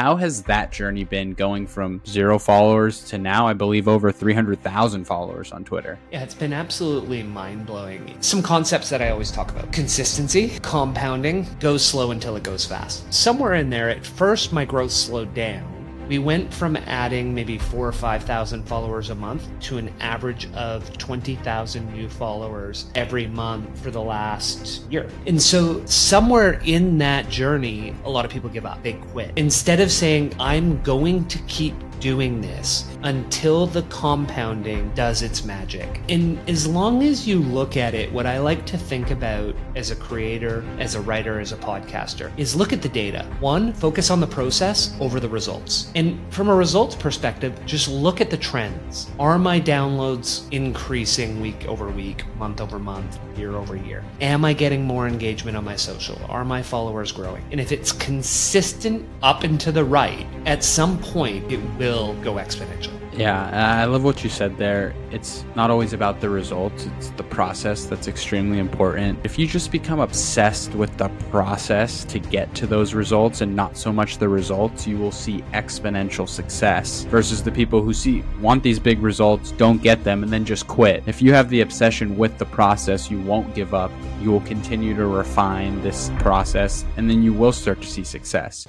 How has that journey been going from zero followers to now, I believe, over 300,000 followers on Twitter? Yeah, it's been absolutely mind blowing. Some concepts that I always talk about consistency, compounding, goes slow until it goes fast. Somewhere in there, at first, my growth slowed down we went from adding maybe four or 5,000 followers a month to an average of 20,000 new followers every month for the last year. And so, somewhere in that journey, a lot of people give up, they quit. Instead of saying, I'm going to keep doing this until the compounding does its magic. And as long as you look at it, what I like to think about as a creator, as a writer, as a podcaster is look at the data. One, focus on the process over the results. And from a results perspective, just look at the trends. Are my downloads increasing week over week, month over month, year over year? Am I getting more engagement on my social? Are my followers growing? And if it's consistent up and to the right, at some point it will go exponential. Yeah, I love what you said there. It's not always about the results, it's the process that's extremely important. If you just become obsessed with the process to get to those results and not so much the results, you will see exponential success versus the people who see want these big results, don't get them and then just quit. If you have the obsession with the process, you won't give up. You will continue to refine this process and then you will start to see success.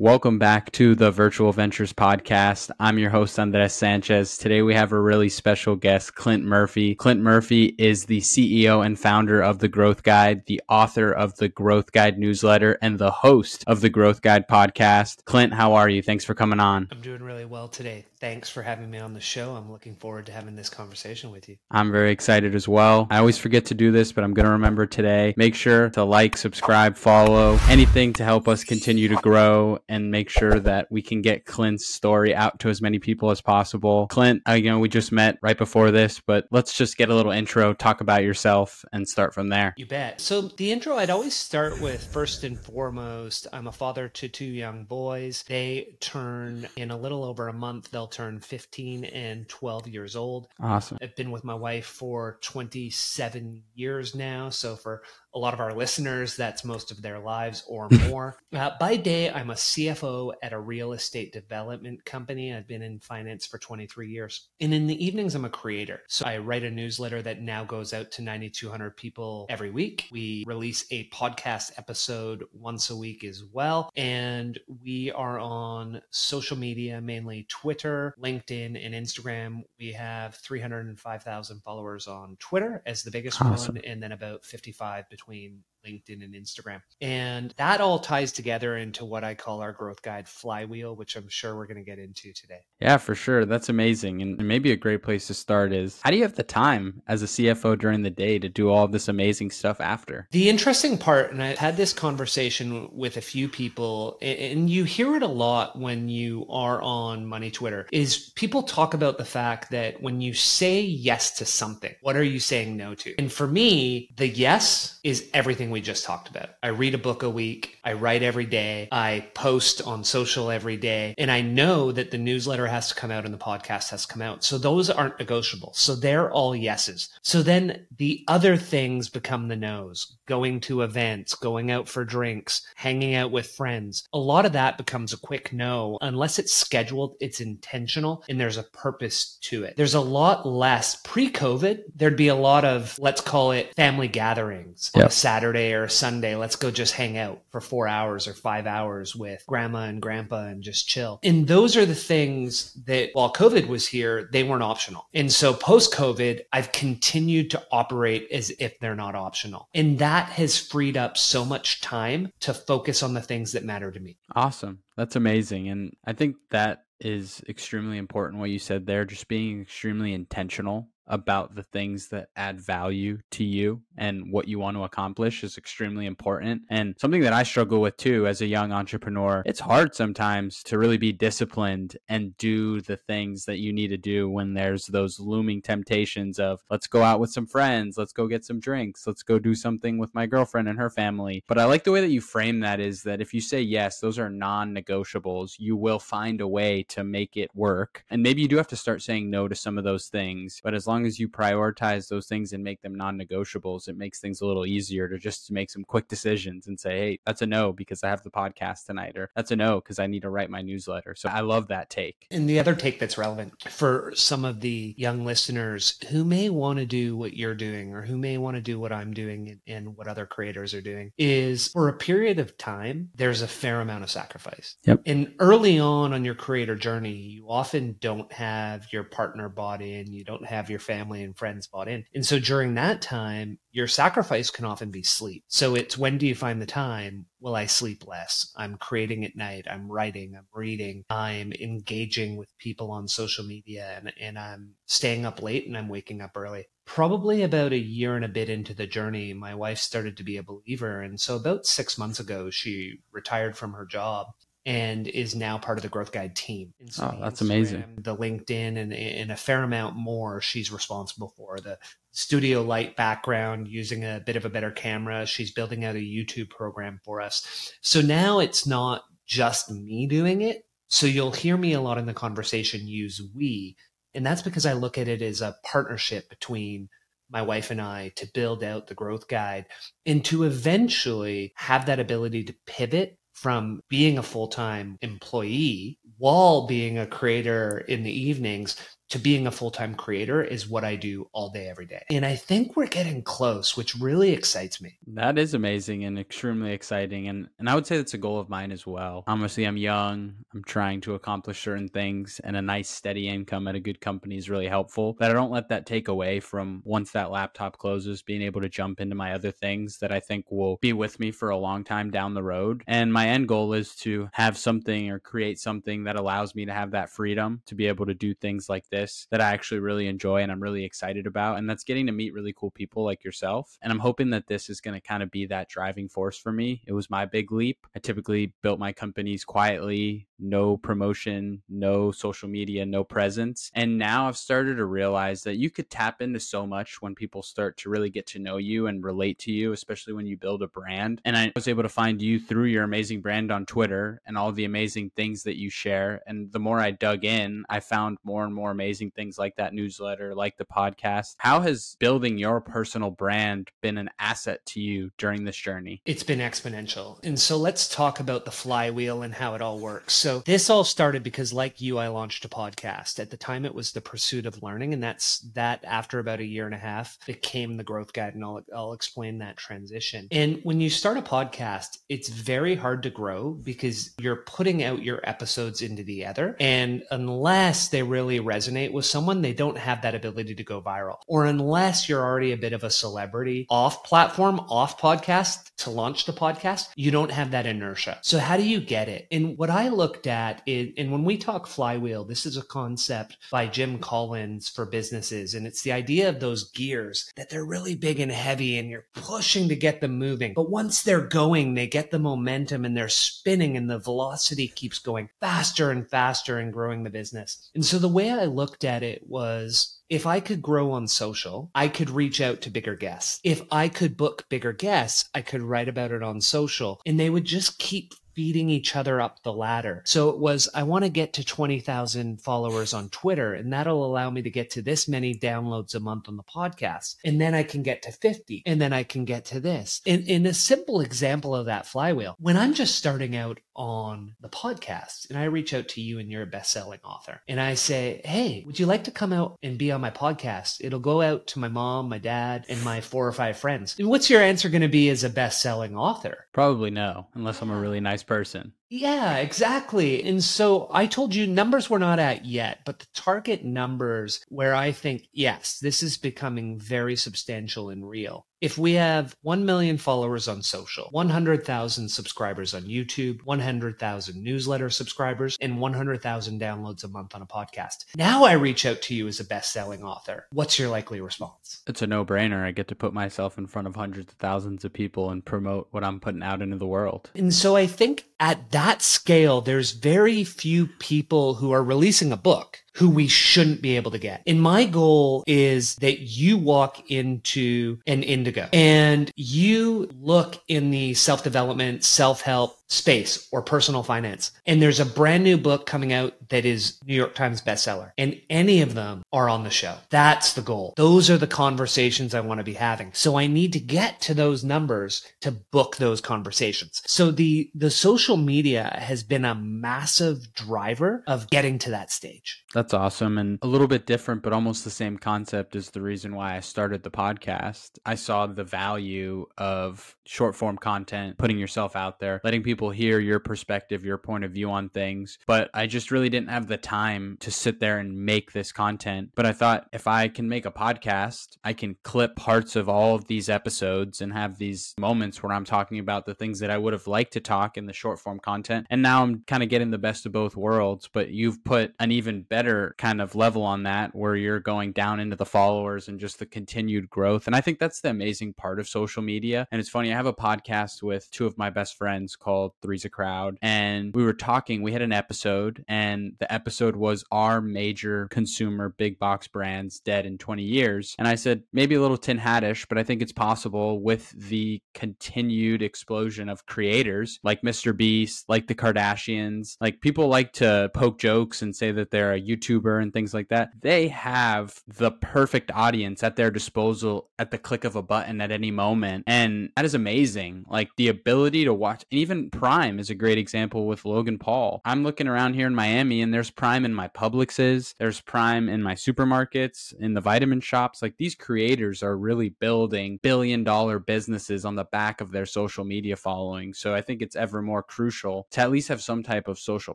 Welcome back to the Virtual Ventures Podcast. I'm your host, Andres Sanchez. Today we have a really special guest, Clint Murphy. Clint Murphy is the CEO and founder of The Growth Guide, the author of the Growth Guide newsletter, and the host of the Growth Guide podcast. Clint, how are you? Thanks for coming on. I'm doing really well today. Thanks for having me on the show. I'm looking forward to having this conversation with you. I'm very excited as well. I always forget to do this, but I'm going to remember today. Make sure to like, subscribe, follow, anything to help us continue to grow and make sure that we can get Clint's story out to as many people as possible. Clint, uh, you know, we just met right before this, but let's just get a little intro, talk about yourself, and start from there. You bet. So, the intro, I'd always start with first and foremost, I'm a father to two young boys. They turn in a little over a month, they'll turn 15 and 12 years old. Awesome. I've been with my wife for 27 years now. So, for a lot of our listeners, that's most of their lives or more. uh, by day, I'm a CFO at a real estate development company. I've been in finance for 23 years. And in the evenings, I'm a creator. So I write a newsletter that now goes out to 9,200 people every week. We release a podcast episode once a week as well. And we are on social media, mainly Twitter, LinkedIn, and Instagram. We have 305,000 followers on Twitter as the biggest awesome. one, and then about 55 between LinkedIn and Instagram. And that all ties together into what I call our growth guide flywheel, which I'm sure we're going to get into today. Yeah, for sure. That's amazing. And maybe a great place to start is how do you have the time as a CFO during the day to do all this amazing stuff after? The interesting part, and I had this conversation with a few people, and you hear it a lot when you are on Money Twitter, is people talk about the fact that when you say yes to something, what are you saying no to? And for me, the yes is everything we just talked about. I read a book a week. I write every day. I post on social every day. And I know that the newsletter has to come out and the podcast has to come out. So those aren't negotiable. So they're all yeses. So then the other things become the no's going to events, going out for drinks, hanging out with friends. A lot of that becomes a quick no unless it's scheduled, it's intentional, and there's a purpose to it. There's a lot less pre COVID. There'd be a lot of, let's call it family gatherings yep. on a Saturday Saturday or Sunday, let's go just hang out for four hours or five hours with grandma and grandpa and just chill. And those are the things that while COVID was here, they weren't optional. And so post COVID, I've continued to operate as if they're not optional. And that has freed up so much time to focus on the things that matter to me. Awesome. That's amazing. And I think that is extremely important what you said there, just being extremely intentional about the things that add value to you and what you want to accomplish is extremely important. And something that I struggle with too as a young entrepreneur, it's hard sometimes to really be disciplined and do the things that you need to do when there's those looming temptations of let's go out with some friends, let's go get some drinks, let's go do something with my girlfriend and her family. But I like the way that you frame that is that if you say yes, those are non negotiables, you will find a way to make it work. And maybe you do have to start saying no to some of those things. But as long as you prioritize those things and make them non negotiables, it makes things a little easier to just make some quick decisions and say, hey, that's a no because I have the podcast tonight, or that's a no because I need to write my newsletter. So I love that take. And the other take that's relevant for some of the young listeners who may want to do what you're doing or who may want to do what I'm doing and, and what other creators are doing is for a period of time, there's a fair amount of sacrifice. Yep. And early on on your creator journey, you often don't have your partner bought in, you don't have your family and friends bought in. And so during that time, your sacrifice can often be sleep. So it's when do you find the time? Will I sleep less? I'm creating at night. I'm writing. I'm reading. I'm engaging with people on social media and, and I'm staying up late and I'm waking up early. Probably about a year and a bit into the journey, my wife started to be a believer. And so about six months ago, she retired from her job and is now part of the Growth Guide team. So oh, that's Instagram, amazing. The LinkedIn and, and a fair amount more she's responsible for. The studio light background using a bit of a better camera. She's building out a YouTube program for us. So now it's not just me doing it. So you'll hear me a lot in the conversation use we. And that's because I look at it as a partnership between my wife and I to build out the growth guide and to eventually have that ability to pivot from being a full time employee while being a creator in the evenings to being a full time creator is what I do all day, every day. And I think we're getting close, which really excites me. That is amazing and extremely exciting. And, and I would say that's a goal of mine as well. Honestly, I'm young, I'm trying to accomplish certain things, and a nice, steady income at a good company is really helpful. But I don't let that take away from once that laptop closes, being able to jump into my other things that I think will be with me for a long time down the road. And my end goal is to have something or create something that allows me to have that freedom to be able to do things like this this that I actually really enjoy and I'm really excited about. And that's getting to meet really cool people like yourself. And I'm hoping that this is going to kind of be that driving force for me. It was my big leap. I typically built my companies quietly, no promotion, no social media, no presence. And now I've started to realize that you could tap into so much when people start to really get to know you and relate to you, especially when you build a brand. And I was able to find you through your amazing brand on Twitter and all the amazing things that you share. And the more I dug in, I found more and more amazing things like that newsletter, like the podcast. How has building your personal brand been an asset to you during this journey? It's been exponential. And so let's talk about the flywheel and how it all works. So so this all started because, like you, I launched a podcast. At the time, it was the pursuit of learning, and that's that. After about a year and a half, became the growth guide, and I'll I'll explain that transition. And when you start a podcast, it's very hard to grow because you're putting out your episodes into the ether, and unless they really resonate with someone, they don't have that ability to go viral. Or unless you're already a bit of a celebrity off platform, off podcast to launch the podcast, you don't have that inertia. So how do you get it? And what I looked at it, and when we talk flywheel, this is a concept by Jim Collins for businesses. And it's the idea of those gears that they're really big and heavy and you're pushing to get them moving. But once they're going, they get the momentum and they're spinning and the velocity keeps going faster and faster and growing the business. And so the way I looked at it was if I could grow on social, I could reach out to bigger guests. If I could book bigger guests, I could write about it on social and they would just keep feeding each other up the ladder. So it was, I want to get to 20,000 followers on Twitter, and that'll allow me to get to this many downloads a month on the podcast. And then I can get to 50, and then I can get to this. In, in a simple example of that flywheel, when I'm just starting out on the podcast and I reach out to you and you're a best selling author, and I say, Hey, would you like to come out and be on my podcast? It'll go out to my mom, my dad, and my four or five friends. And what's your answer going to be as a best selling author? Probably no, unless I'm a really nice person. Yeah, exactly. And so I told you numbers we're not at yet, but the target numbers where I think, yes, this is becoming very substantial and real if we have 1 million followers on social, 100,000 subscribers on YouTube, 100,000 newsletter subscribers, and 100,000 downloads a month on a podcast, now I reach out to you as a best selling author. What's your likely response? It's a no brainer. I get to put myself in front of hundreds of thousands of people and promote what I'm putting out into the world. And so I think at that scale, there's very few people who are releasing a book who we shouldn't be able to get. And my goal is that you walk into an Indigo and you look in the self development, self help, space or personal finance. And there's a brand new book coming out that is New York Times bestseller. And any of them are on the show. That's the goal. Those are the conversations I want to be having. So I need to get to those numbers to book those conversations. So the the social media has been a massive driver of getting to that stage. That's awesome and a little bit different but almost the same concept is the reason why I started the podcast. I saw the value of short form content, putting yourself out there, letting people hear your perspective, your point of view on things. But I just really didn't have the time to sit there and make this content. But I thought if I can make a podcast, I can clip parts of all of these episodes and have these moments where I'm talking about the things that I would have liked to talk in the short form content. And now I'm kind of getting the best of both worlds. But you've put an even better kind of level on that where you're going down into the followers and just the continued growth. And I think that's the amazing part of social media. And it's funny, I have a podcast with two of my best friends called Three's a Crowd. And we were talking, we had an episode, and the episode was Our Major Consumer Big Box Brands Dead in 20 Years. And I said, maybe a little tin hatish, but I think it's possible with the continued explosion of creators like Mr. Beast, like the Kardashians, like people like to poke jokes and say that they're a YouTuber and things like that. They have the perfect audience at their disposal at the click of a button at any moment. And that is amazing. Like the ability to watch, and even Prime is a great example with Logan Paul. I'm looking around here in Miami and there's Prime in my Publixes, there's Prime in my supermarkets, in the vitamin shops. Like these creators are really building billion dollar businesses on the back of their social media following. So I think it's ever more crucial to at least have some type of social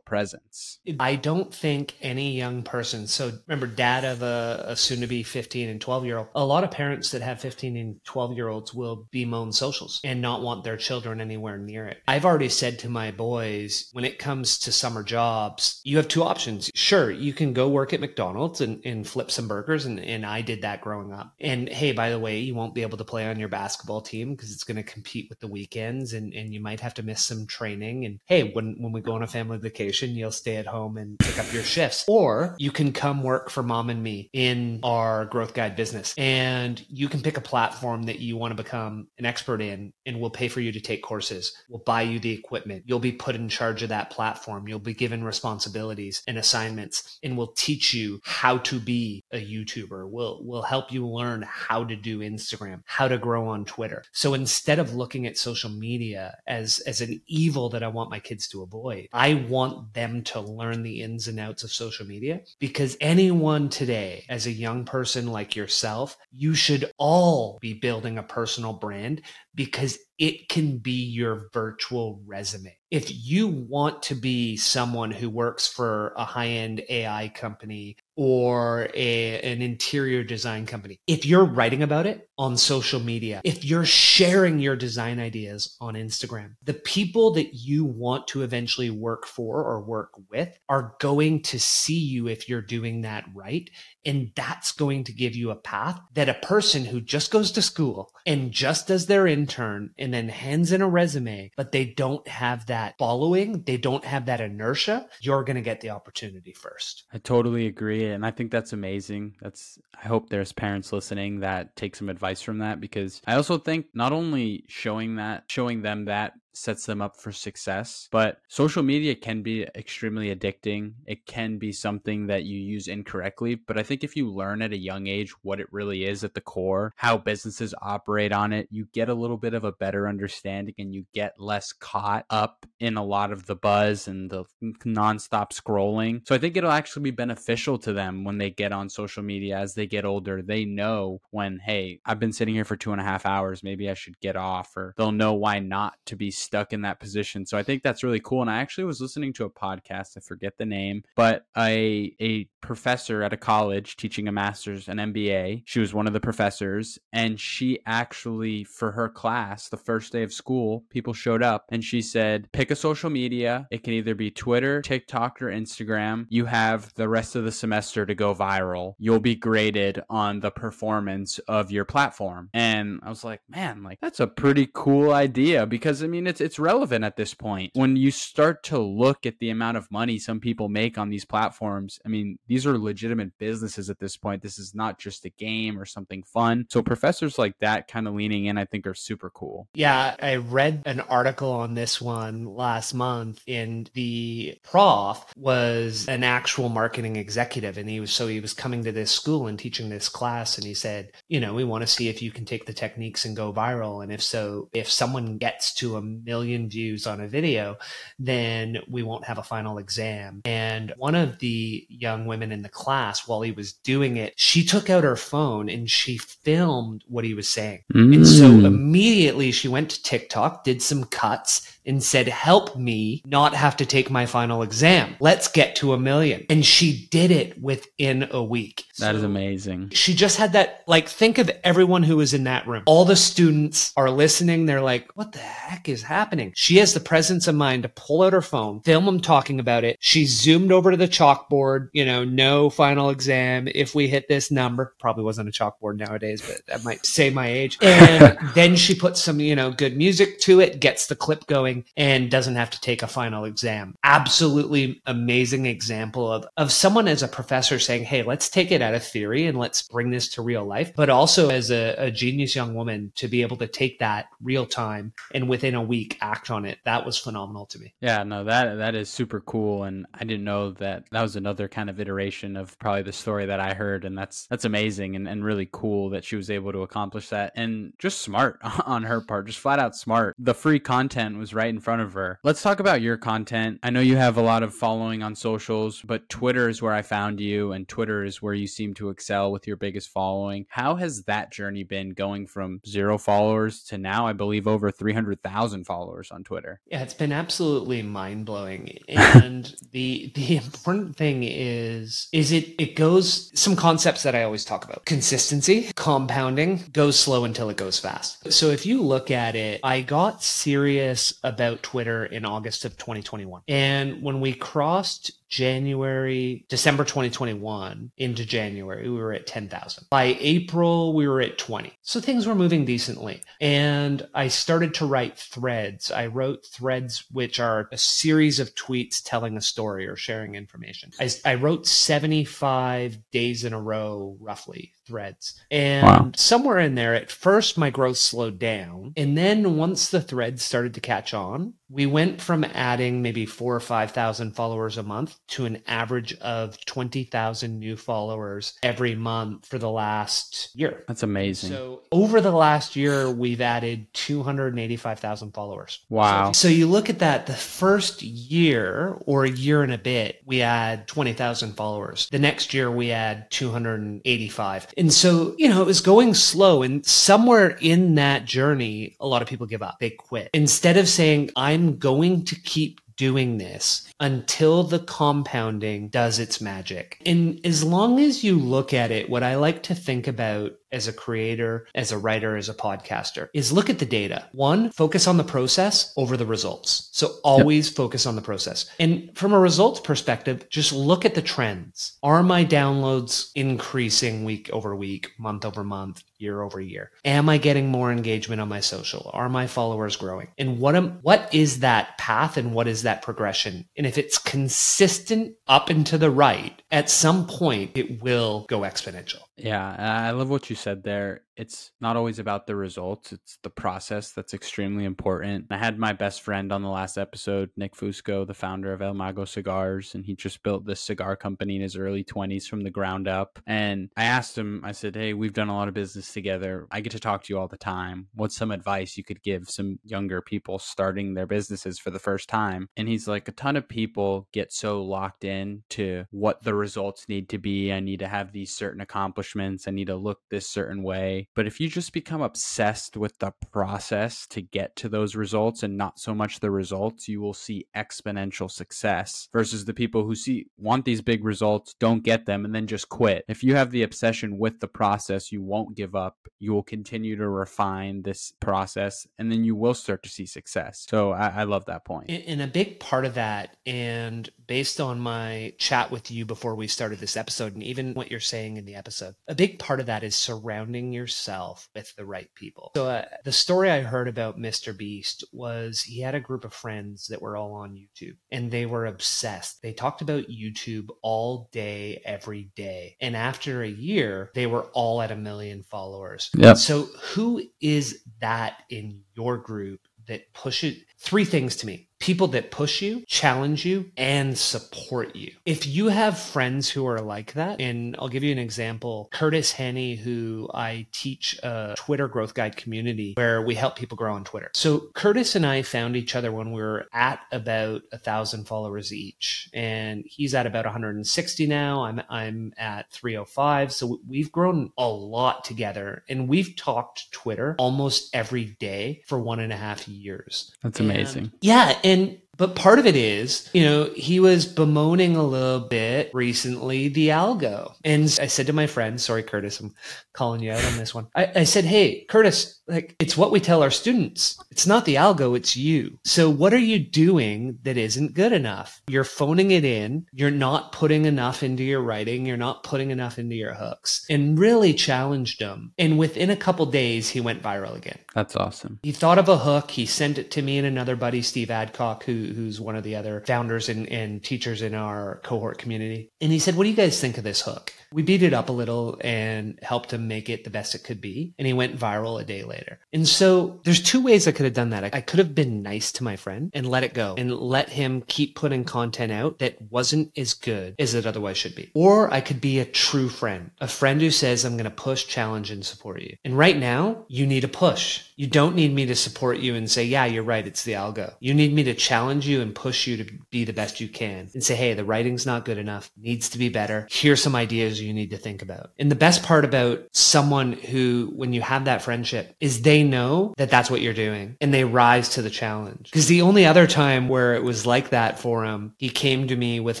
presence. I don't think any young person, so remember, dad of a, a soon to be 15 and 12 year old, a lot of parents that have 15 and 12 year olds will bemoan socials and not want their children anywhere near it. I've already said to my boys when it comes to summer jobs, you have two options. Sure, you can go work at McDonald's and, and flip some burgers. And, and I did that growing up. And hey, by the way, you won't be able to play on your basketball team because it's going to compete with the weekends and, and you might have to miss some training. And hey, when, when we go on a family vacation, you'll stay at home and pick up your shifts. Or you can come work for mom and me in our growth guide business. And you can pick a platform that you want to become an expert in, and we'll pay for you to take courses. We'll buy you the equipment. You'll be put in charge of that platform. You'll be given responsibilities and assignments and we'll teach you how to be a YouTuber. We'll, we'll help you learn how to do Instagram, how to grow on Twitter. So instead of looking at social media as, as an evil that I want my kids to avoid, I want them to learn the ins and outs of social media because anyone today, as a young person like yourself, you should all be building a personal brand because it can be your virtual resume. If you want to be someone who works for a high end AI company or a, an interior design company, if you're writing about it on social media, if you're sharing your design ideas on Instagram, the people that you want to eventually work for or work with are going to see you if you're doing that right. And that's going to give you a path that a person who just goes to school and just does their intern and then hands in a resume, but they don't have that following, they don't have that inertia, you're going to get the opportunity first. I totally agree. And I think that's amazing. That's, I hope there's parents listening that take some advice from that because I also think not only showing that, showing them that sets them up for success. But social media can be extremely addicting. It can be something that you use incorrectly. But I think if you learn at a young age what it really is at the core, how businesses operate on it, you get a little bit of a better understanding and you get less caught up in a lot of the buzz and the nonstop scrolling. So I think it'll actually be beneficial to them when they get on social media as they get older. They know when, hey, I've been sitting here for two and a half hours, maybe I should get off, or they'll know why not to be stuck in that position. So I think that's really cool. And I actually was listening to a podcast, I forget the name, but a a professor at a college teaching a master's an MBA. She was one of the professors and she actually for her class, the first day of school, people showed up and she said, "Pick a social media. It can either be Twitter, TikTok or Instagram. You have the rest of the semester to go viral. You'll be graded on the performance of your platform." And I was like, "Man, like that's a pretty cool idea because I mean it's it's relevant at this point. When you start to look at the amount of money some people make on these platforms, I mean, these are legitimate businesses at this point. This is not just a game or something fun. So professors like that kind of leaning in, I think, are super cool. Yeah, I read an article on this one last month, and the prof was an actual marketing executive, and he was so he was coming to this school and teaching this class, and he said, you know, we want to see if you can take the techniques and go viral, and if so, if someone gets to a million views on a video, then we won't have a final exam. And one of the young women in the class, while he was doing it, she took out her phone and she filmed what he was saying. Mm. And so mm. immediately she went to TikTok, did some cuts, and said, Help me not have to take my final exam. Let's get to a million. And she did it within a week. That so is amazing. She just had that, like, think of everyone who was in that room. All the students are listening. They're like, What the heck is happening? She has the presence of mind to pull out her phone, film them talking about it. She zoomed over to the chalkboard, you know, no final exam. If we hit this number, probably wasn't a chalkboard nowadays, but that might say my age. And then she puts some, you know, good music to it, gets the clip going and doesn't have to take a final exam. Absolutely amazing example of, of someone as a professor saying, Hey, let's take it out of theory and let's bring this to real life. But also as a, a genius young woman to be able to take that real time and within a week act on it. That was phenomenal to me. Yeah, no, that that is super cool. And I didn't know that that was another kind of iteration of probably the story that I heard. And that's that's amazing and, and really cool that she was able to accomplish that and just smart on her part, just flat out smart. The free content was right right in front of her. Let's talk about your content. I know you have a lot of following on socials, but Twitter is where I found you, and Twitter is where you seem to excel with your biggest following. How has that journey been going from zero followers to now, I believe, over 300,000 followers on Twitter? Yeah, it's been absolutely mind blowing. And the the important thing is is it it goes some concepts that I always talk about. Consistency, compounding, goes slow until it goes fast. So if you look at it, I got serious about about Twitter in August of 2021. And when we crossed January, December 2021 into January, we were at 10,000. By April, we were at 20. So things were moving decently. And I started to write threads. I wrote threads, which are a series of tweets telling a story or sharing information. I, I wrote 75 days in a row, roughly, threads. And wow. somewhere in there, at first, my growth slowed down. And then once the threads started to catch on, we went from adding maybe four or 5,000 followers a month to an average of 20,000 new followers every month for the last year. That's amazing. So over the last year, we've added 285,000 followers. Wow. So, so, you look at that, the first year or a year and a bit, we had 20,000 followers. The next year, we had 285. And so, you know, it was going slow. And somewhere in that journey, a lot of people give up. They quit. Instead of saying, I'm going to keep doing this until the compounding does its magic. And as long as you look at it, what I like to think about as a creator, as a writer, as a podcaster is look at the data. One, focus on the process over the results. So always yep. focus on the process. And from a results perspective, just look at the trends. Are my downloads increasing week over week, month over month, year over year? Am I getting more engagement on my social? Are my followers growing? And what am what is that path and what is that progression? And if it's consistent up and to the right, at some point it will go exponential. Yeah, I love what you said there it's not always about the results it's the process that's extremely important. I had my best friend on the last episode nick fusco the founder of el mago cigars and he just built this cigar company in his early 20s from the ground up. And i asked him i said hey we've done a lot of business together. I get to talk to you all the time. What's some advice you could give some younger people starting their businesses for the first time? And he's like a ton of people get so locked in to what the results need to be. I need to have these certain accomplishments. I need to look this certain way. But if you just become obsessed with the process to get to those results and not so much the results, you will see exponential success versus the people who see want these big results, don't get them, and then just quit. If you have the obsession with the process, you won't give up. You will continue to refine this process and then you will start to see success. So I, I love that point. And a big part of that, and based on my chat with you before we started this episode, and even what you're saying in the episode, a big part of that is surrounding yourself with the right people. So uh, the story I heard about Mr. Beast was he had a group of friends that were all on YouTube and they were obsessed. They talked about YouTube all day, every day. And after a year, they were all at a million followers. Yep. So who is that in your group that pushes three things to me people that push you, challenge you, and support you. If you have friends who are like that, and I'll give you an example Curtis Henney, who I teach a Twitter growth guide community where we help people grow on Twitter. So Curtis and I found each other when we were at about a thousand followers each, and he's at about 160 now. I'm I'm at 305. So we've grown a lot together, and we've talked Twitter almost every day for one and a half years. That's amazing. And, yeah, and and but part of it is, you know, he was bemoaning a little bit recently the algo. And I said to my friend, sorry, Curtis, I'm calling you out on this one. I, I, said, Hey, Curtis, like it's what we tell our students. It's not the algo, it's you. So what are you doing that isn't good enough? You're phoning it in. You're not putting enough into your writing. You're not putting enough into your hooks and really challenged him. And within a couple days, he went viral again. That's awesome. He thought of a hook. He sent it to me and another buddy, Steve Adcock, who who's one of the other founders and, and teachers in our cohort community. And he said, What do you guys think of this hook? We beat it up a little and helped him make it the best it could be. And he went viral a day later. And so there's two ways I could have done that. I could have been nice to my friend and let it go and let him keep putting content out that wasn't as good as it otherwise should be. Or I could be a true friend, a friend who says, I'm going to push, challenge, and support you. And right now, you need a push. You don't need me to support you and say, yeah, you're right. It's the algo. You need me to challenge you and push you to be the best you can and say, hey, the writing's not good enough, needs to be better. Here's some ideas you need to think about. And the best part about someone who, when you have that friendship, is they know that that's what you're doing and they rise to the challenge. Because the only other time where it was like that for him, he came to me with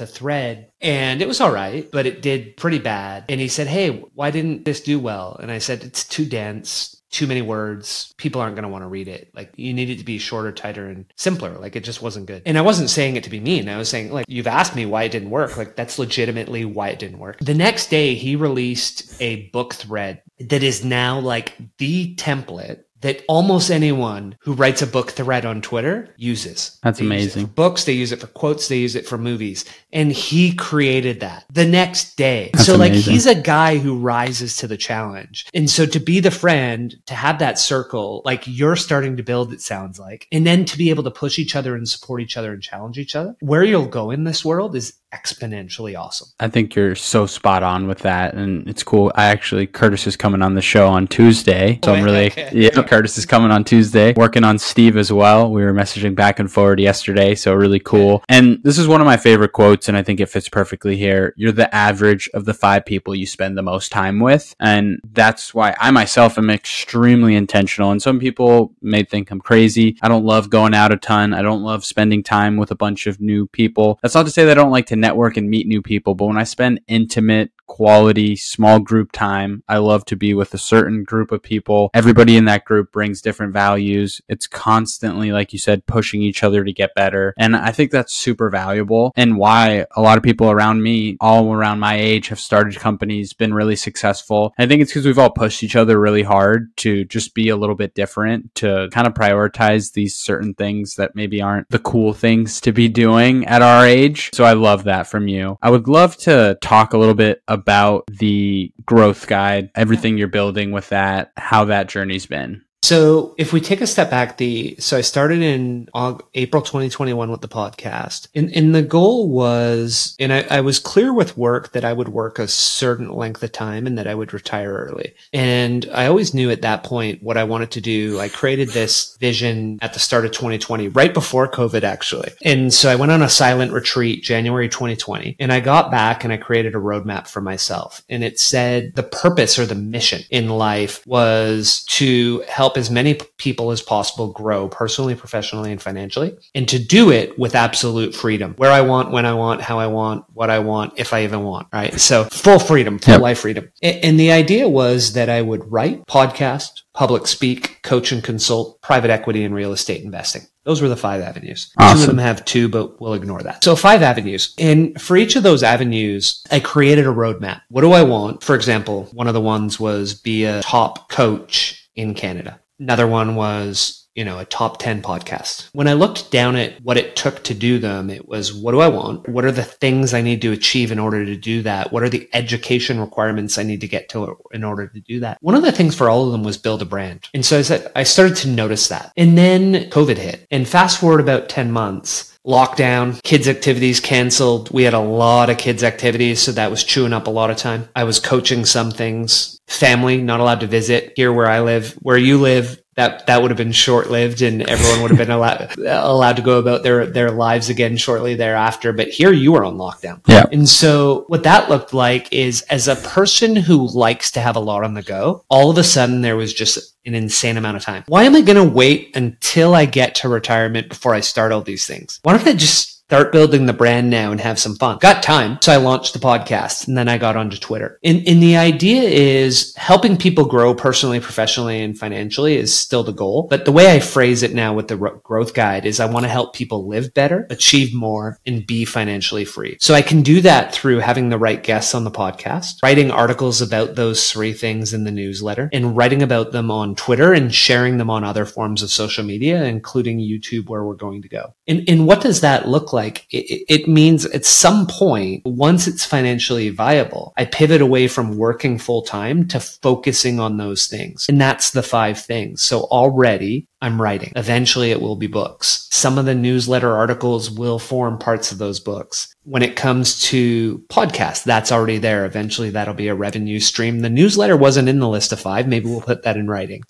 a thread and it was all right, but it did pretty bad. And he said, Hey, why didn't this do well? And I said, It's too dense too many words. People aren't going to want to read it. Like you need it to be shorter, tighter, and simpler. Like it just wasn't good. And I wasn't saying it to be mean. I was saying like you've asked me why it didn't work. Like that's legitimately why it didn't work. The next day he released a book thread that is now like the template that almost anyone who writes a book thread on Twitter uses. That's they amazing. books, they use it for quotes, they use it for movies. And he created that the next day. That's so amazing. like he's a guy who rises to the challenge. And so to be the friend, to have that circle, like you're starting to build, it sounds like, and then to be able to push each other and support each other and challenge each other, where you'll go in this world is exponentially awesome. I think you're so spot on with that, and it's cool. I actually Curtis is coming on the show on Tuesday, so I'm oh, really okay. yeah. Curtis is coming on Tuesday, working on Steve as well. We were messaging back and forward yesterday, so really cool. And this is one of my favorite quotes, and I think it fits perfectly here. You're the average of the five people you spend the most time with, and that's why I myself am extremely intentional. And some people may think I'm crazy. I don't love going out a ton. I don't love spending time with a bunch of new people. That's not to say that I don't like to network and meet new people, but when I spend intimate quality small group time. I love to be with a certain group of people. Everybody in that group brings different values. It's constantly, like you said, pushing each other to get better. And I think that's super valuable and why a lot of people around me, all around my age, have started companies, been really successful. I think it's because we've all pushed each other really hard to just be a little bit different, to kind of prioritize these certain things that maybe aren't the cool things to be doing at our age. So I love that from you. I would love to talk a little bit about about the growth guide, everything you're building with that, how that journey's been. So if we take a step back, the so I started in April 2021 with the podcast, and, and the goal was, and I, I was clear with work that I would work a certain length of time and that I would retire early. And I always knew at that point what I wanted to do. I created this vision at the start of 2020, right before COVID, actually. And so I went on a silent retreat January 2020, and I got back and I created a roadmap for myself. And it said the purpose or the mission in life was to help as many people as possible grow personally, professionally, and financially, and to do it with absolute freedom where I want, when I want, how I want, what I want, if I even want, right? So full freedom, full yep. life freedom. And the idea was that I would write, podcast, public speak, coach and consult, private equity, and real estate investing. Those were the five avenues. Awesome. Two of them have two, but we'll ignore that. So five avenues. And for each of those avenues, I created a roadmap. What do I want? For example, one of the ones was be a top coach in Canada. Another one was you know, a top 10 podcast. When I looked down at what it took to do them, it was what do I want? What are the things I need to achieve in order to do that? What are the education requirements I need to get to in order to do that? One of the things for all of them was build a brand. And so I said, I started to notice that. And then COVID hit. And fast forward about 10 months, lockdown, kids' activities canceled. We had a lot of kids' activities, so that was chewing up a lot of time. I was coaching some things. Family, not allowed to visit here where I live. Where you live, that that would have been short lived and everyone would have been allowed allowed to go about their their lives again shortly thereafter. But here you were on lockdown. Yeah. And so what that looked like is as a person who likes to have a lot on the go all of a sudden there was just an insane amount of time. Why am i going to wait until i get to retirement before i start all these things? Why don't i just start building the brand now and have some fun. Got time. So I launched the podcast and then I got onto Twitter. And, and the idea is helping people grow personally, professionally, and financially is still the goal. But the way I phrase it now with the growth guide is I want to help people live better, achieve more, and be financially free. So I can do that through having the right guests on the podcast, writing articles about those three things in the newsletter and writing about them on Twitter and sharing them on other forms of social media, including YouTube, where we're going to go. And, and what does that look like? it, it means at some point, once it's financially viable, I pivot away from working full time to focusing on those things. And that's the five things. So already I'm writing. Eventually it will be books. Some of the newsletter articles will form parts of those books. When it comes to podcasts, that's already there. Eventually that'll be a revenue stream. The newsletter wasn't in the list of five. Maybe we'll put that in writing.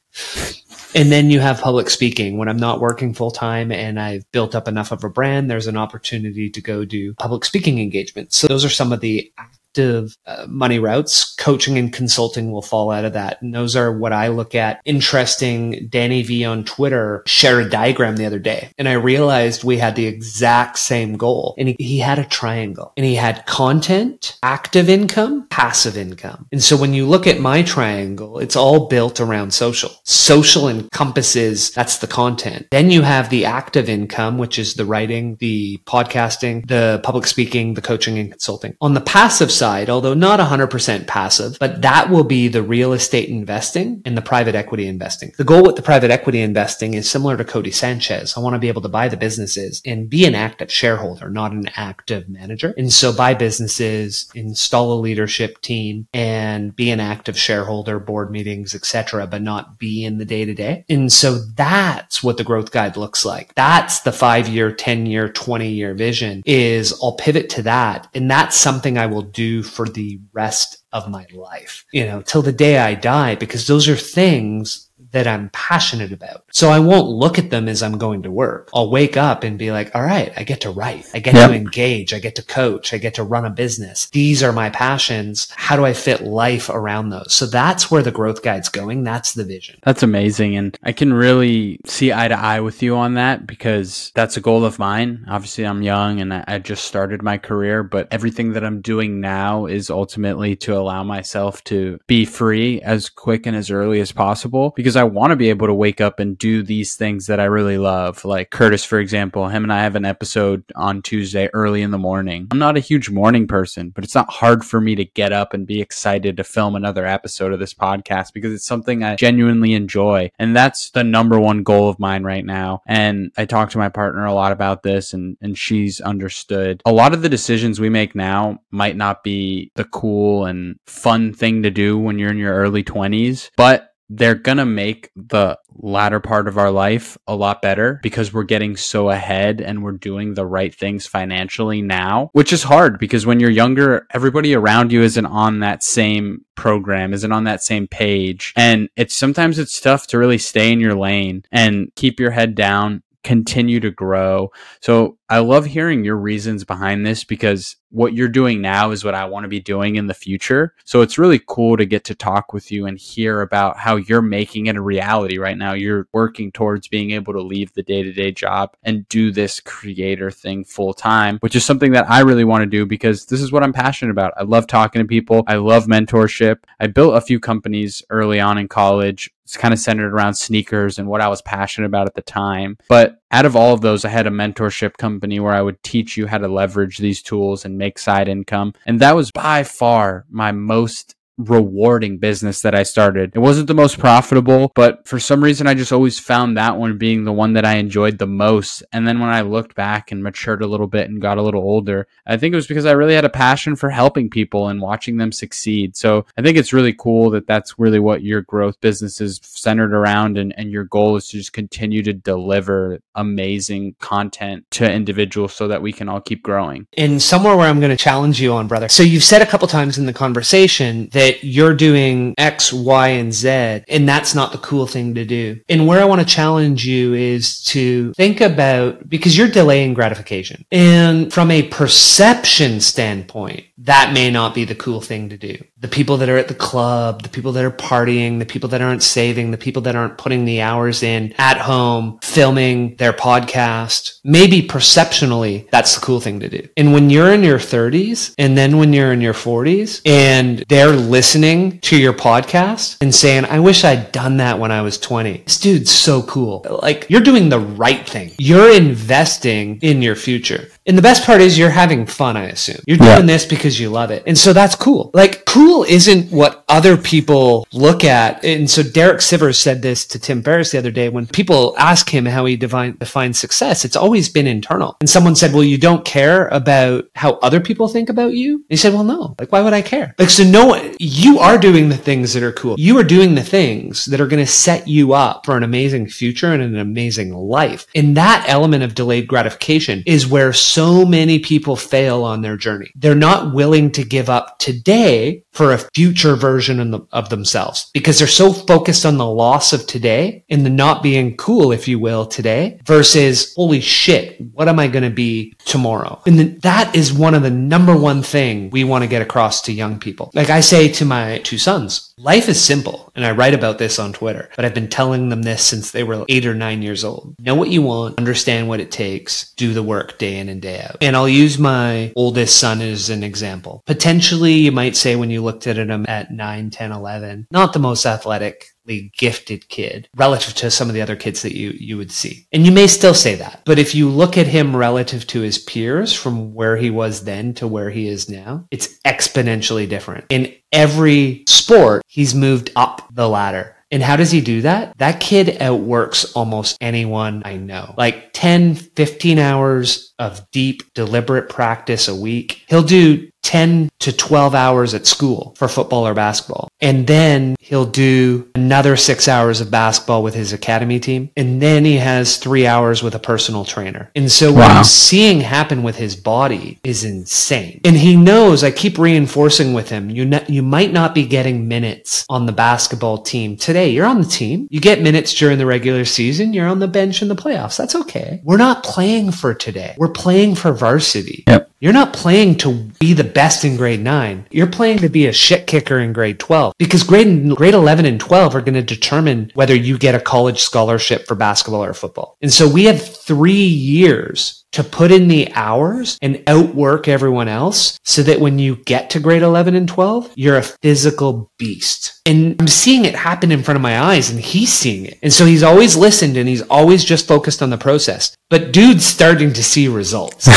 And then you have public speaking. When I'm not working full time and I've built up enough of a brand, there's an opportunity to go do public speaking engagements. So those are some of the active uh, money routes. Coaching and consulting will fall out of that. And those are what I look at. Interesting. Danny V on Twitter shared a diagram the other day and I realized we had the exact same goal and he, he had a triangle and he had content, active income, passive income. And so when you look at my triangle, it's all built around social. Social encompasses that's the content. Then you have the active income, which is the writing, the podcasting, the public speaking, the coaching and consulting. On the passive side, side, although not 100% passive, but that will be the real estate investing and the private equity investing. The goal with the private equity investing is similar to Codie Sanchez. I want to be able to buy the businesses and be an active shareholder, not an active manager. And so buy businesses, install a leadership team and be an active shareholder, board meetings, etc., but not be in the day to day. And so that's what the growth guide looks like. That's the five year, 10 year, 20 year vision is I'll pivot to that. And that's something I will do for the rest of my life, you know, till the day I die, because those are things that I'm passionate about. So I won't look at them as I'm going to work. I'll wake up and be like, all right, I get to write. I get yep. to engage. I get to coach. I get to run a business. These are my passions. How do I fit life around those? So that's where the growth guide's going. That's the vision. That's amazing. And I can really see eye to eye with you on that because that's a goal of mine. Obviously, I'm young and I just started my career, but everything that I'm doing now is ultimately to allow myself to be free as quick and as early as possible because I want to be able to wake up and do these things that I really love. Like Curtis, for example, him and I have an episode on Tuesday early in the morning. I'm not a huge morning person, but it's not hard for me to get up and be excited to film another episode of this podcast because it's something I genuinely enjoy. And that's the number one goal of mine right now. And I talk to my partner a lot about this and, and she's understood. A lot of the decisions we make now might not be the cool and fun thing to do when you're in your early 20s, but they're going to make the latter part of our life a lot better because we're getting so ahead and we're doing the right things financially now, which is hard because when you're younger, everybody around you isn't on that same program, isn't on that same page. And it's sometimes it's tough to really stay in your lane and keep your head down continue to grow. So I love hearing your reasons behind this because what you're doing now is what I want to be doing in the future. So it's really cool to get to talk with you and hear about how you're making it a reality right now. You're working towards being able to leave the day to day job and do this creator thing full time, which is something that I really want to do because this is what I'm passionate about. I love talking to people. I love mentorship. I built a few companies early on in college it's kind of centered around sneakers and what I was passionate about at the time. But out of all of those, I had a mentorship company where I would teach you how to leverage these tools and make side income. And that was by far my most rewarding business that I started. It wasn't the most profitable, but for some reason I just always found that one being the one that I enjoyed the most. And then when I looked back and matured a little bit and got a little older, I think it was because I really had a passion for helping people and watching them succeed. So I think it's really cool that that's really what your growth business is centered around and, and your goal is to just continue to deliver amazing content to individuals so that we can all keep growing. And somewhere where I'm going to challenge you on, brother. So you've said a couple times in the conversation that that you're doing X, Y, and Z, and that's not the cool thing to do. And where I want to challenge you is to think about, because you're delaying gratification. And from a perception standpoint, that may not be the cool thing to do. The people that are at the club, the people that are partying, the people that aren't saving, the people that aren't putting the hours in at home, filming their podcast, maybe perceptionally, that's the cool thing to do. And when you're in your 30s and then when you're in your 40s and they're listening to your podcast and saying, I wish I'd done that when I was 20. This dude's so cool. Like you're doing the right thing. You're investing in your future. And the best part is you're having fun, I assume. You're doing yeah. this because you love it. And so that's cool. Like cool isn't what other people look at. And so Derek Sivers said this to Tim Ferriss the other day when people ask him how he define, defines success, it's always been internal. And someone said, well, you don't care about how other people think about you? And he said, well, no. Like, why would I care? Like, so no one, you are doing the things that are cool. You are doing the things that are going to set you up for an amazing future and an amazing life. And that element of delayed gratification is where so many people fail on their journey. They're not willing to give up today for a future version of themselves because they're so focused on the loss of today and the not being cool, if you will, today versus, holy shit, what am I going to be tomorrow? And that is one of the number one thing we want to get across to young people. Like I say to my two sons, life is simple. And I write about this on Twitter, but I've been telling them this since they were eight or nine years old. Know what you want, understand what it takes, do the work day in and day out. And I'll use my oldest son as an example. Potentially, you might say when you looked at him at 9, 10, 11, not the most athletically gifted kid relative to some of the other kids that you you would see. And you may still say that. But if you look at him relative to his peers from where he was then to where he is now, it's exponentially different. In every sport, he's moved up the ladder. And how does he do that? That kid outworks almost anyone I know. Like 10, 15 hours of deep, deliberate practice a week. He'll do 10 to 12 hours at school for football or basketball. And then he'll do another six hours of basketball with his academy team. And then he has three hours with a personal trainer. And so wow. what I'm seeing happen with his body is insane. And he knows, I keep reinforcing with him, you, ne- you might not be getting minutes on the basketball team today. You're on the team. You get minutes during the regular season. You're on the bench in the playoffs. That's okay. We're not playing for today. We're playing for varsity. Yep. You're not playing to be the best in grade 9. You're playing to be a shit kicker in grade 12 because grade grade 11 and 12 are going to determine whether you get a college scholarship for basketball or football. And so we have 3 years to put in the hours and outwork everyone else so that when you get to grade 11 and 12, you're a physical beast. And I'm seeing it happen in front of my eyes and he's seeing it. And so he's always listened and he's always just focused on the process. But dude's starting to see results.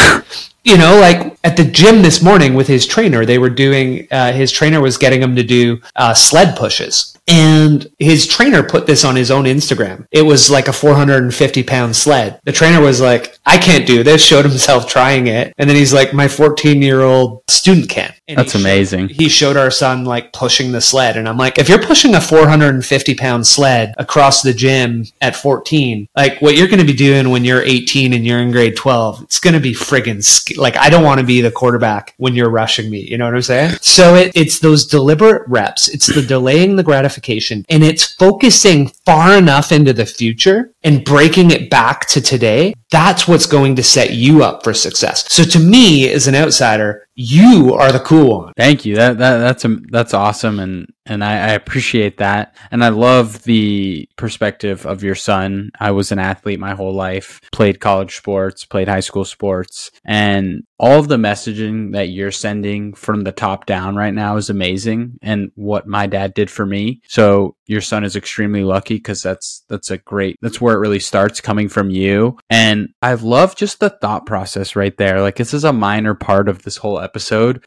you know, like at the gym this morning with his trainer, they were doing, uh, his trainer was getting him to do uh, sled pushes. And his trainer put this on his own Instagram. It was like a 450 pound sled. The trainer was like, I can't do this, showed himself trying it. And then he's like, my 14 year old student can. And That's he showed- amazing. he showed our son like pushing the sled. And I'm like, if you're pushing a 450 pound sled across the gym at 14, like what you're going to be doing when you're 18 and you're in grade 12, it's going to be friggin' sk- like, I don't want to be the quarterback when you're rushing me. You know what I'm saying? So it, it's those deliberate reps. It's the delaying the gratification and it's focusing far enough into the future and breaking it back to today. That's what's going to set you up for success. So to me, as an outsider, you are the cool one. Thank you. That, that that's a, that's awesome, and and I, I appreciate that, and I love the perspective of your son. I was an athlete my whole life, played college sports, played high school sports, and all of the messaging that you're sending from the top down right now is amazing, and what my dad did for me. So your son is extremely lucky because that's that's a great that's where it really starts coming from you, and I love just the thought process right there. Like this is a minor part of this whole episode,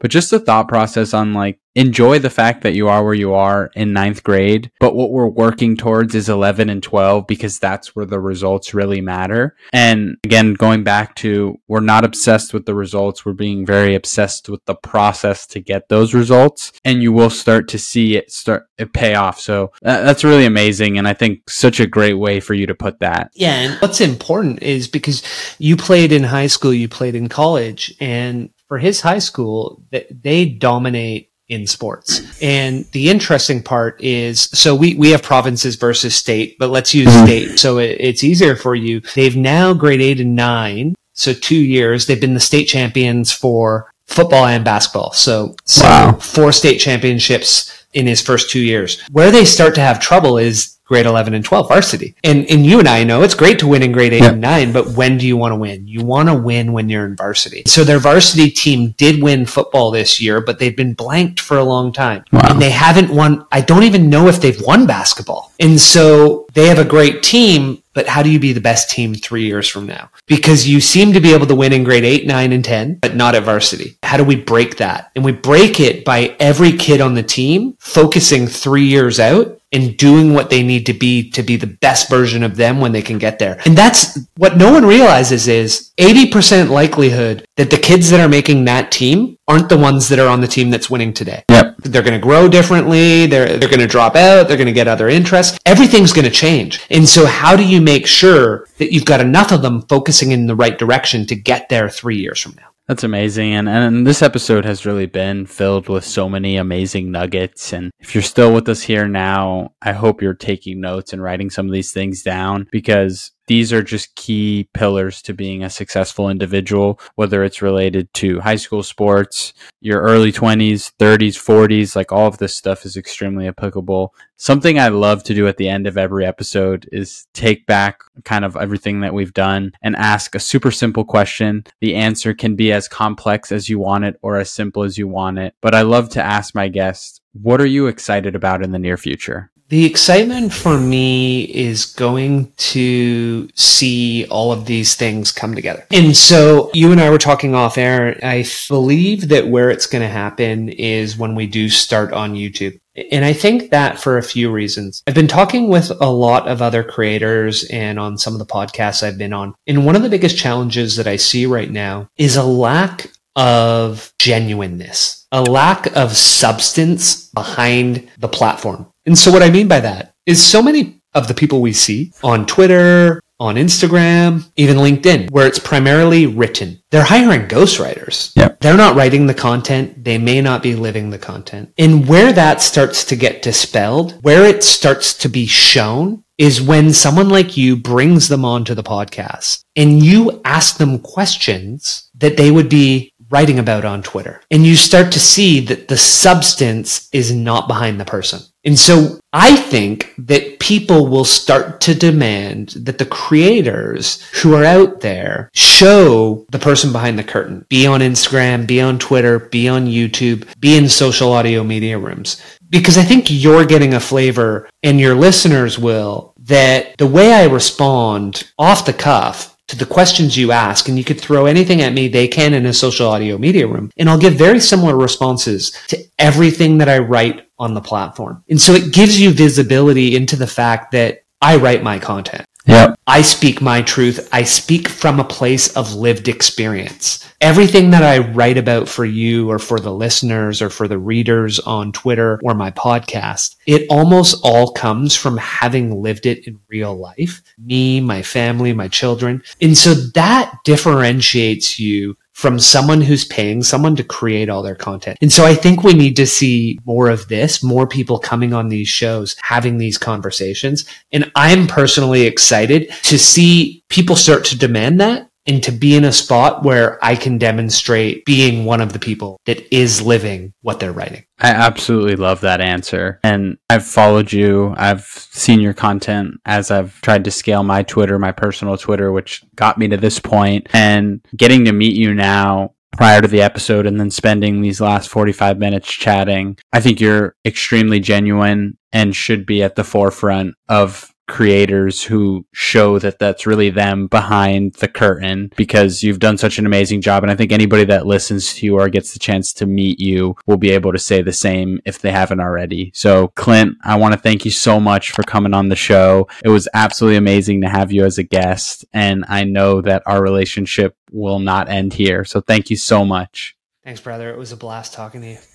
but just the thought process on like enjoy the fact that you are where you are in ninth grade, but what we're working towards is 11 and 12 because that's where the results really matter. And again, going back to we're not obsessed with the results, we're being very obsessed with the process to get those results, and you will start to see it start it pay off. So that, that's really amazing, and I think such a great way for you to put that. Yeah, and what's important is because you played in high school, you played in college, and for his high school, they dominate in sports. And the interesting part is, so we, we have provinces versus state, but let's use mm-hmm. state. So it, it's easier for you. They've now grade eight and nine. So two years, they've been the state champions for football and basketball. So, so Wow. four state championships in his first two years. Where they start to have trouble is grade 11 and 12 varsity. And, and you and I know it's great to win in grade 8 Yeah. and 9, but when do you want to win? You want to win when you're in varsity. So their varsity team did win football this year, but they've been blanked for a long time. Wow. And they haven't won. I don't even know if they've won basketball. And so they have a great team, but how do you be the best team three years from now? Because you seem to be able to win in grade eight, nine, and 10, but not at varsity. How do we break that? And we break it by every kid on the team focusing three years out and doing what they need to be to be the best version of them when they can get there. And that's what no one realizes is 80% likelihood that the kids that are making that team aren't the ones that are on the team that's winning today. Yep. they're going to grow differently. They're they're going to drop out. They're going to get other interests. Everything's going to change. And so how do you make sure that you've got enough of them focusing in the right direction to get there 3 years from now That's amazing. And, and this episode has really been filled with so many amazing nuggets. And if you're still with us here now, I hope you're taking notes and writing some of these things down because these are just key pillars to being a successful individual, whether it's related to high school sports, your early 20s, 30s, 40s, like all of this stuff is extremely applicable. Something I love to do at the end of every episode is take back kind of everything that we've done and ask a super simple question. The answer can be as complex as you want it or as simple as you want it. But I love to ask my guests, what are you excited about in the near future? The excitement for me is going to see all of these things come together. And so you and I were talking off air. I believe that where it's going to happen is when we do start on YouTube. And I think that for a few reasons. I've been talking with a lot of other creators and on some of the podcasts I've been on. And one of the biggest challenges that I see right now is a lack of genuineness, a lack of substance behind the platform. And so, what I mean by that is so many of the people we see on Twitter, on Instagram, even LinkedIn, where it's primarily written, they're hiring ghostwriters. Yep. They're not writing the content. They may not be living the content. And where that starts to get dispelled, where it starts to be shown is when someone like you brings them onto the podcast and you ask them questions that they would be writing about on Twitter. And you start to see that the substance is not behind the person. And so I think that people will start to demand that the creators who are out there show the person behind the curtain. Be on Instagram, be on Twitter, be on YouTube, be in social audio media rooms. Because I think you're getting a flavor and your listeners will that the way I respond off the cuff to the questions you ask, and you could throw anything at me they can in a social audio media room, and I'll give very similar responses to everything that I write on the platform. And so it gives you visibility into the fact that I write my content. Yep. I speak my truth. I speak from a place of lived experience. Everything that I write about for you or for the listeners or for the readers on Twitter or my podcast, it almost all comes from having lived it in real life. Me, my family, my children. And so that differentiates you from someone who's paying someone to create all their content. And so I think we need to see more of this, more people coming on these shows, having these conversations. And I'm personally excited to see people start to demand that and to be in a spot where I can demonstrate being one of the people that is living what they're writing. I absolutely love that answer. And I've followed you. I've seen your content as I've tried to scale my Twitter, my personal Twitter, which got me to this point. And getting to meet you now prior to the episode and then spending these last 45 minutes chatting, I think you're extremely genuine and should be at the forefront of creators who show that that's really them behind the curtain because you've done such an amazing job. And I think anybody that listens to you or gets the chance to meet you will be able to say the same if they haven't already. So, Clint, I want to thank you so much for coming on the show. It was absolutely amazing to have you as a guest. And I know that our relationship will not end here. So, thank you so much. Thanks, brother. It was a blast talking to you.